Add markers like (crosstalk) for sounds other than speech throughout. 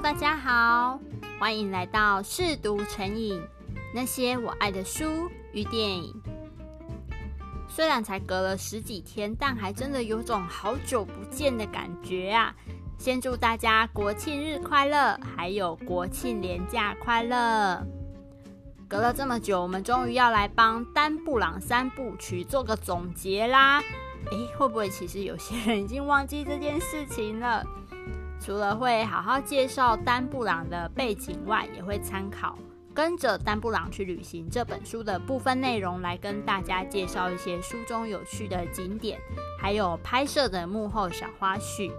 大家好，欢迎来到试读成瘾，那些我爱的书与电影。虽然才隔了十几天，但还真的有种好久不见的感觉啊！先祝大家国庆日快乐，还有国庆连假快乐。隔了这么久，我们终于要来帮丹布朗三部曲做个总结啦！诶，会不会其实有些人已经忘记这件事情了？除了会好好介绍丹布朗的背景外，也会参考《跟着丹布朗去旅行》这本书的部分内容来跟大家介绍一些书中有趣的景点，还有拍摄的幕后小花絮。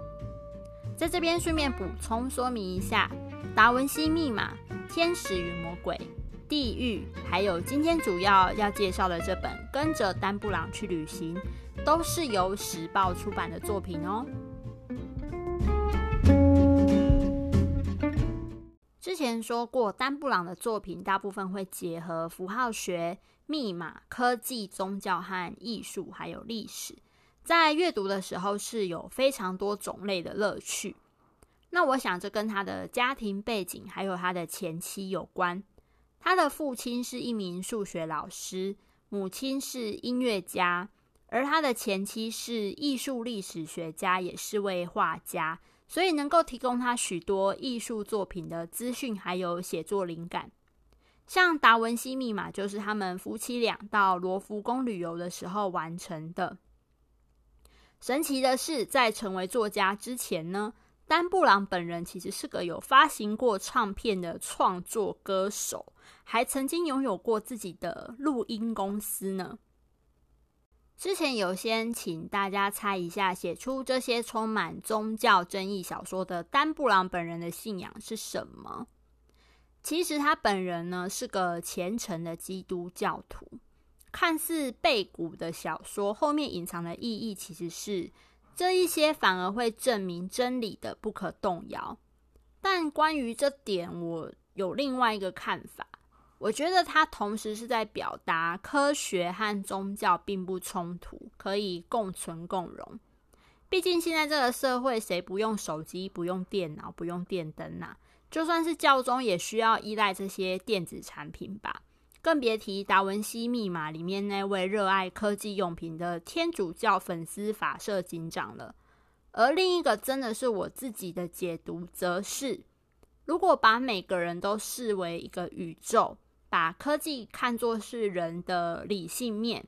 在这边顺便补充说明一下，《达文西密码》、《天使与魔鬼》、《地狱》，还有今天主要要介绍的这本《跟着丹布朗去旅行》，都是由时报出版的作品哦。之前说过，丹布朗的作品大部分会结合符号学、密码、科技、宗教和艺术，还有历史，在阅读的时候是有非常多种类的乐趣。那我想这跟他的家庭背景还有他的前妻有关。他的父亲是一名数学老师，母亲是音乐家，而他的前妻是艺术历史学家，也是位画家。所以能够提供他许多艺术作品的资讯，还有写作灵感。像《达文西密码》就是他们夫妻俩到罗浮宫旅游的时候完成的。神奇的是，在成为作家之前呢，丹布朗本人其实是个有发行过唱片的创作歌手，还曾经拥有过自己的录音公司呢。之前有先请大家猜一下，写出这些充满宗教争议小说的丹布朗本人的信仰是什么？其实他本人呢是个虔诚的基督教徒。看似背古的小说后面隐藏的意义，其实是这一些反而会证明真理的不可动摇。但关于这点，我有另外一个看法。我觉得他同时是在表达科学和宗教并不冲突，可以共存共荣。毕竟现在这个社会，谁不用手机、不用电脑、不用电灯啊？就算是教宗也需要依赖这些电子产品吧？更别提《达文西密码》里面那位热爱科技用品的天主教粉丝法社警长了。而另一个真的是我自己的解读，则是如果把每个人都视为一个宇宙。把科技看作是人的理性面，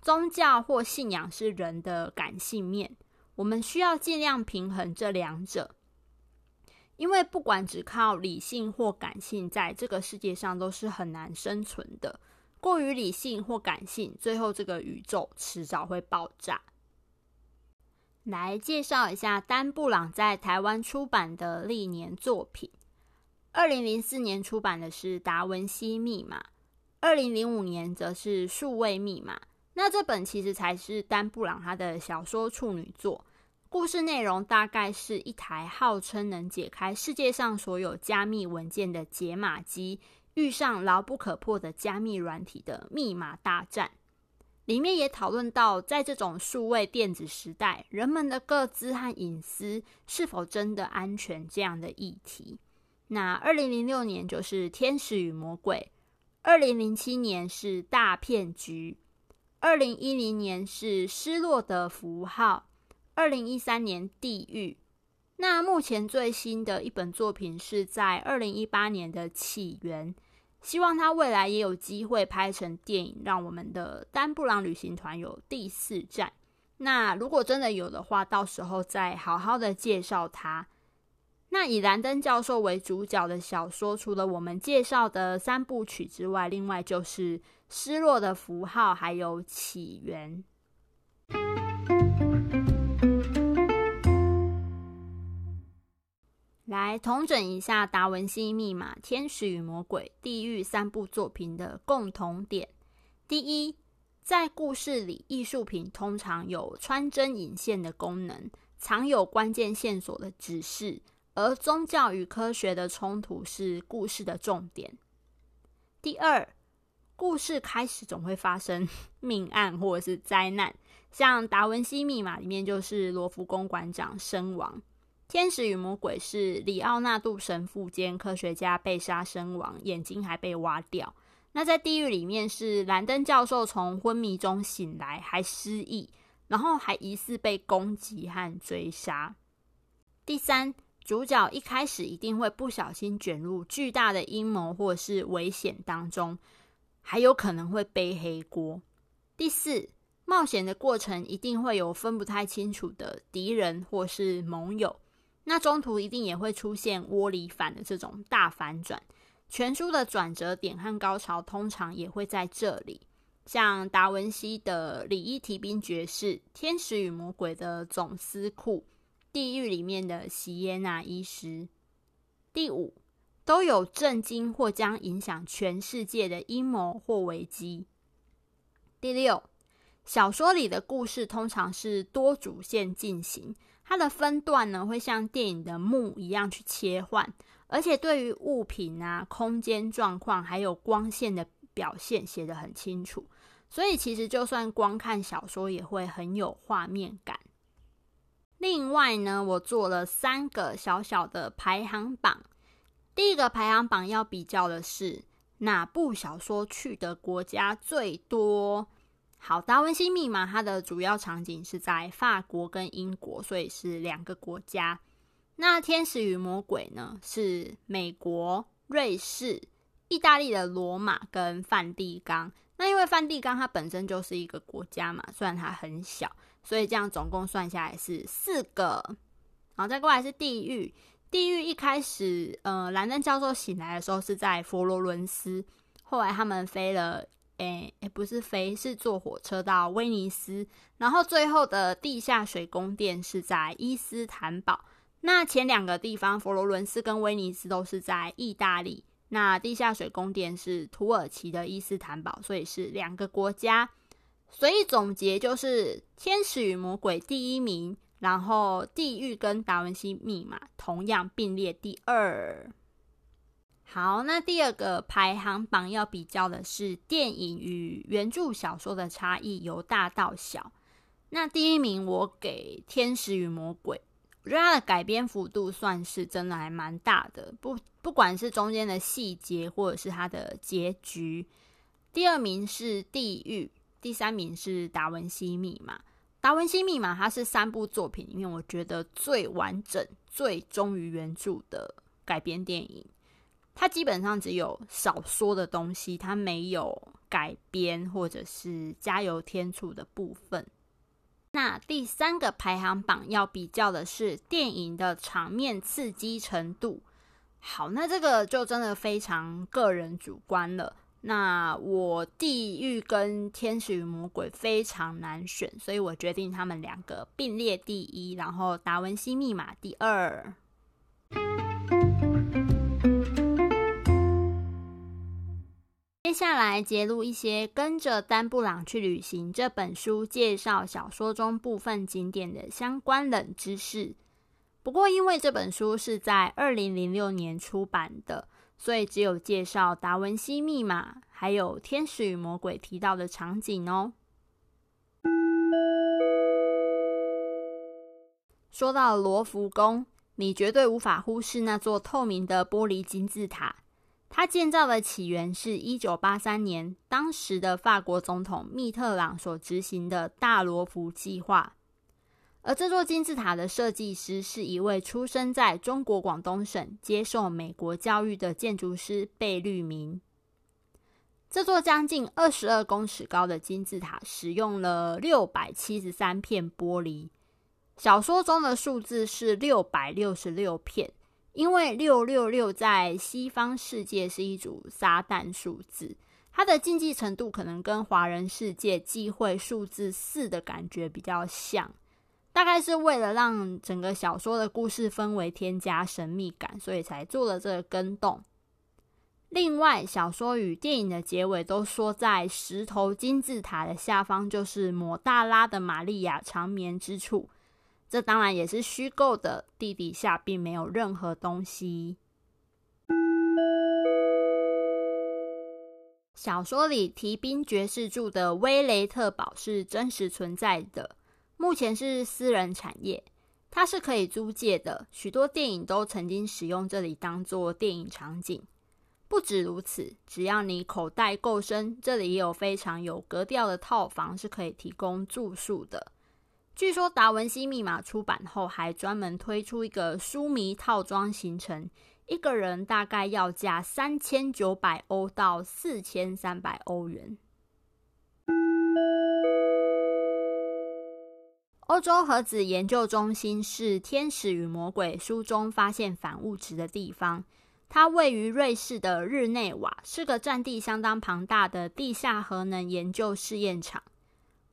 宗教或信仰是人的感性面。我们需要尽量平衡这两者，因为不管只靠理性或感性，在这个世界上都是很难生存的。过于理性或感性，最后这个宇宙迟早会爆炸。来介绍一下丹布朗在台湾出版的历年作品。二零零四年出版的是《达文西密码》，二零零五年则是《数位密码》。那这本其实才是丹布朗他的小说处女作。故事内容大概是一台号称能解开世界上所有加密文件的解码机，遇上牢不可破的加密软体的密码大战。里面也讨论到，在这种数位电子时代，人们的个资和隐私是否真的安全这样的议题。那二零零六年就是《天使与魔鬼》，二零零七年是《大骗局》，二零一零年是《失落的符号》，二零一三年《地狱》。那目前最新的一本作品是在二零一八年的《起源》，希望他未来也有机会拍成电影，让我们的丹布朗旅行团有第四站。那如果真的有的话，到时候再好好的介绍他。那以兰登教授为主角的小说，除了我们介绍的三部曲之外，另外就是《失落的符号》还有《起源》。来统整一下《达文西密码》《天使与魔鬼》《地狱》三部作品的共同点：第一，在故事里，艺术品通常有穿针引线的功能，藏有关键线索的指示。而宗教与科学的冲突是故事的重点。第二，故事开始总会发生 (laughs) 命案或者是灾难，像《达文西密码》里面就是罗浮宫馆长身亡。天使与魔鬼是里奥纳度神父兼科学家被杀身亡，眼睛还被挖掉。那在地狱里面是兰登教授从昏迷中醒来，还失忆，然后还疑似被攻击和追杀。第三，主角一开始一定会不小心卷入巨大的阴谋或是危险当中，还有可能会背黑锅。第四，冒险的过程一定会有分不太清楚的敌人或是盟友。那中途一定也会出现窝里反的这种大反转，全书的转折点和高潮通常也会在这里，像达文西的《李伊提兵爵士》、《天使与魔鬼》的总司库、《地狱》里面的席耶纳医师。第五，都有震惊或将影响全世界的阴谋或危机。第六，小说里的故事通常是多主线进行。它的分段呢，会像电影的幕一样去切换，而且对于物品啊、空间状况还有光线的表现写得很清楚，所以其实就算光看小说也会很有画面感。另外呢，我做了三个小小的排行榜，第一个排行榜要比较的是哪部小说去的国家最多。好，达文西密码它的主要场景是在法国跟英国，所以是两个国家。那天使与魔鬼呢，是美国、瑞士、意大利的罗马跟梵蒂冈。那因为梵蒂冈它本身就是一个国家嘛，虽然它很小，所以这样总共算下来是四个。好，再过来是地狱。地狱一开始，呃，兰登教授醒来的时候是在佛罗伦斯，后来他们飞了。诶诶，不是飞，是坐火车到威尼斯，然后最后的地下水宫殿是在伊斯坦堡。那前两个地方，佛罗伦斯跟威尼斯都是在意大利。那地下水宫殿是土耳其的伊斯坦堡，所以是两个国家。所以总结就是，《天使与魔鬼》第一名，然后《地狱》跟《达文西密码》同样并列第二。好，那第二个排行榜要比较的是电影与原著小说的差异，由大到小。那第一名我给《天使与魔鬼》，我觉得它的改编幅度算是真的还蛮大的，不不管是中间的细节或者是它的结局。第二名是《地狱》，第三名是《达文西密码》。《达文西密码》它是三部作品里面我觉得最完整、最忠于原著的改编电影。它基本上只有少说的东西，它没有改编或者是加油添醋的部分。那第三个排行榜要比较的是电影的场面刺激程度。好，那这个就真的非常个人主观了。那我地狱跟天使与魔鬼非常难选，所以我决定他们两个并列第一，然后达文西密码第二。接下来揭露一些跟着丹布朗去旅行这本书介绍小说中部分景点的相关冷知识。不过，因为这本书是在二零零六年出版的，所以只有介绍达文西密码还有天使与魔鬼提到的场景哦。说到罗浮宫，你绝对无法忽视那座透明的玻璃金字塔。它建造的起源是一九八三年，当时的法国总统密特朗所执行的大罗浮计划。而这座金字塔的设计师是一位出生在中国广东省、接受美国教育的建筑师贝聿铭。这座将近二十二公尺高的金字塔使用了六百七十三片玻璃，小说中的数字是六百六十六片。因为六六六在西方世界是一组撒旦数字，它的禁忌程度可能跟华人世界忌讳数字四的感觉比较像，大概是为了让整个小说的故事氛围添加神秘感，所以才做了这个更动。另外，小说与电影的结尾都说，在石头金字塔的下方就是抹大拉的玛利亚长眠之处。这当然也是虚构的，地底下并没有任何东西。小说里提宾爵士住的威雷特堡是真实存在的，目前是私人产业。它是可以租借的，许多电影都曾经使用这里当做电影场景。不止如此，只要你口袋够深，这里也有非常有格调的套房是可以提供住宿的。据说《达文西密码》出版后，还专门推出一个书迷套装行程，一个人大概要价三千九百欧到四千三百欧元。欧洲核子研究中心是《天使与魔鬼》书中发现反物质的地方。它位于瑞士的日内瓦，是个占地相当庞大的地下核能研究试验场。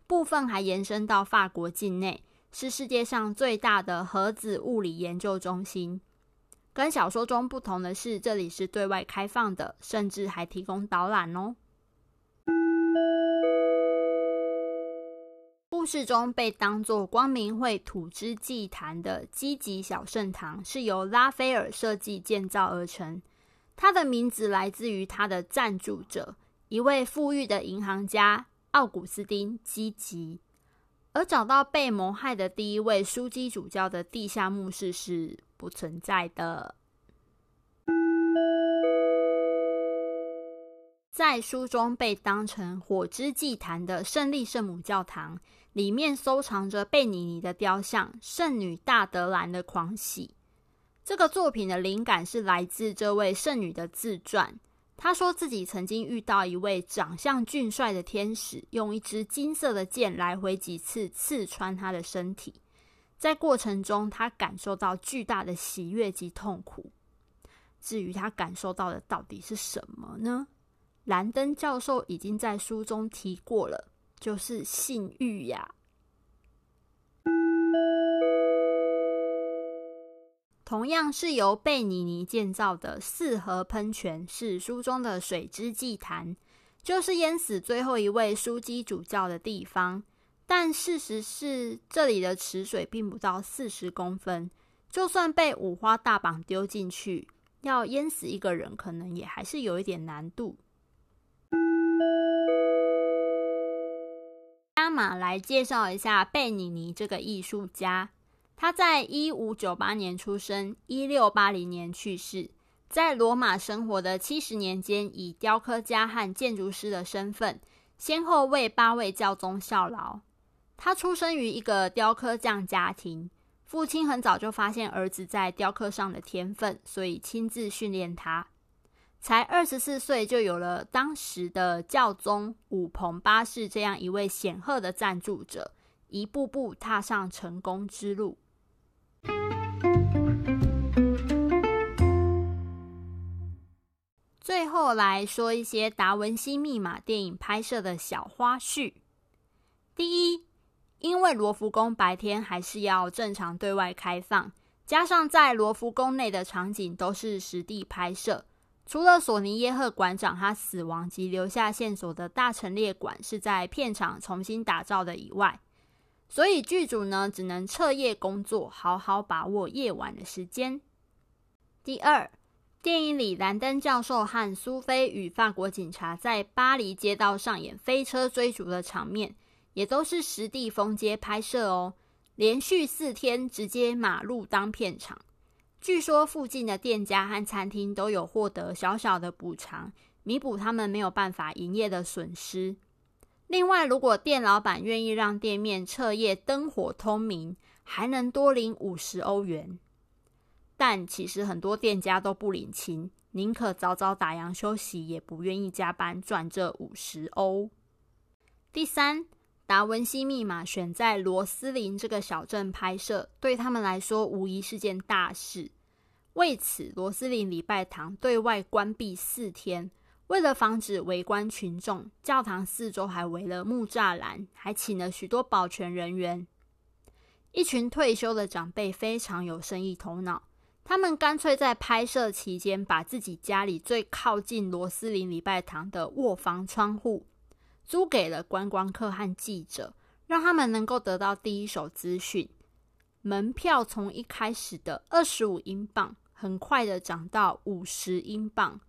部分还延伸到法国境内，是世界上最大的核子物理研究中心。跟小说中不同的是，这里是对外开放的，甚至还提供导览哦。故事中被当作光明会土之祭坛的积极小圣堂是由拉斐尔设计建造而成。它的名字来自于它的赞助者，一位富裕的银行家奥古斯丁·积极。而找到被谋害的第一位枢机主教的地下墓室是不存在的。在书中被当成火之祭坛的胜利圣母教堂。里面收藏着贝尼尼的雕像，圣女大德兰的狂喜。这个作品的灵感是来自这位圣女的自传。他说自己曾经遇到一位长相俊帅的天使，用一支金色的剑来回几次刺穿他的身体。在过程中，他感受到巨大的喜悦及痛苦。至于他感受到的到底是什么呢？兰登教授已经在书中提过了。就是性欲呀。同样是由贝尼尼建造的四合喷泉，是书中的水之祭坛，就是淹死最后一位枢机主教的地方。但事实是，这里的池水并不到四十公分，就算被五花大绑丢进去，要淹死一个人，可能也还是有一点难度。阿玛来介绍一下贝尼尼这个艺术家。他在一五九八年出生，一六八零年去世。在罗马生活的七十年间，以雕刻家和建筑师的身份，先后为八位教宗效劳。他出生于一个雕刻匠家庭，父亲很早就发现儿子在雕刻上的天分，所以亲自训练他。才二十四岁就有了当时的教宗武彭八世这样一位显赫的赞助者，一步步踏上成功之路。最后来说一些《达文西密码》电影拍摄的小花絮。第一，因为罗浮宫白天还是要正常对外开放，加上在罗浮宫内的场景都是实地拍摄。除了索尼耶赫馆长他死亡及留下线索的大陈列馆是在片场重新打造的以外，所以剧组呢只能彻夜工作，好好把握夜晚的时间。第二，电影里兰登教授和苏菲与法国警察在巴黎街道上演飞车追逐的场面，也都是实地封街拍摄哦，连续四天直接马路当片场。据说附近的店家和餐厅都有获得小小的补偿，弥补他们没有办法营业的损失。另外，如果店老板愿意让店面彻夜灯火通明，还能多领五十欧元。但其实很多店家都不领情，宁可早早打烊休息，也不愿意加班赚这五十欧。第三。达文西密码选在罗斯林这个小镇拍摄，对他们来说无疑是件大事。为此，罗斯林礼拜堂对外关闭四天。为了防止围观群众，教堂四周还围了木栅栏，还请了许多保全人员。一群退休的长辈非常有生意头脑，他们干脆在拍摄期间，把自己家里最靠近罗斯林礼拜堂的卧房窗户。租给了观光客和记者，让他们能够得到第一手资讯。门票从一开始的二十五英镑，很快的涨到五十英镑，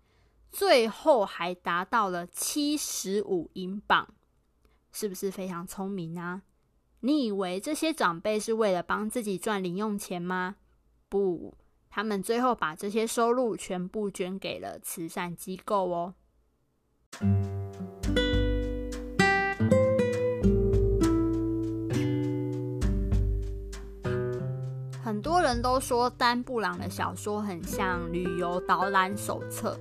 最后还达到了七十五英镑，是不是非常聪明啊？你以为这些长辈是为了帮自己赚零用钱吗？不，他们最后把这些收入全部捐给了慈善机构哦。很多人都说丹布朗的小说很像旅游导览手册，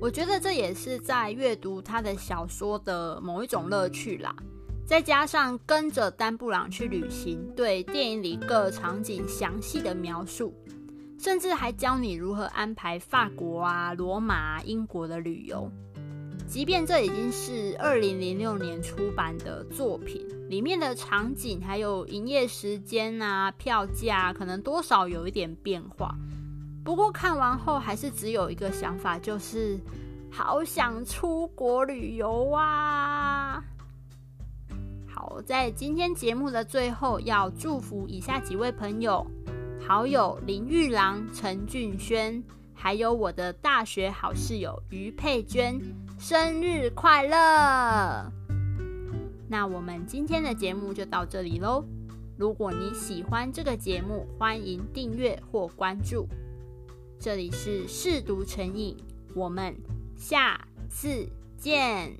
我觉得这也是在阅读他的小说的某一种乐趣啦。再加上跟着丹布朗去旅行，对电影里各场景详细的描述，甚至还教你如何安排法国啊、罗马、英国的旅游。即便这已经是二零零六年出版的作品，里面的场景还有营业时间啊、票价，可能多少有一点变化。不过看完后还是只有一个想法，就是好想出国旅游啊！好，在今天节目的最后，要祝福以下几位朋友、好友林玉郎、陈俊轩，还有我的大学好室友于佩娟，生日快乐！那我们今天的节目就到这里喽。如果你喜欢这个节目，欢迎订阅或关注。这里是试读成瘾，我们下次见。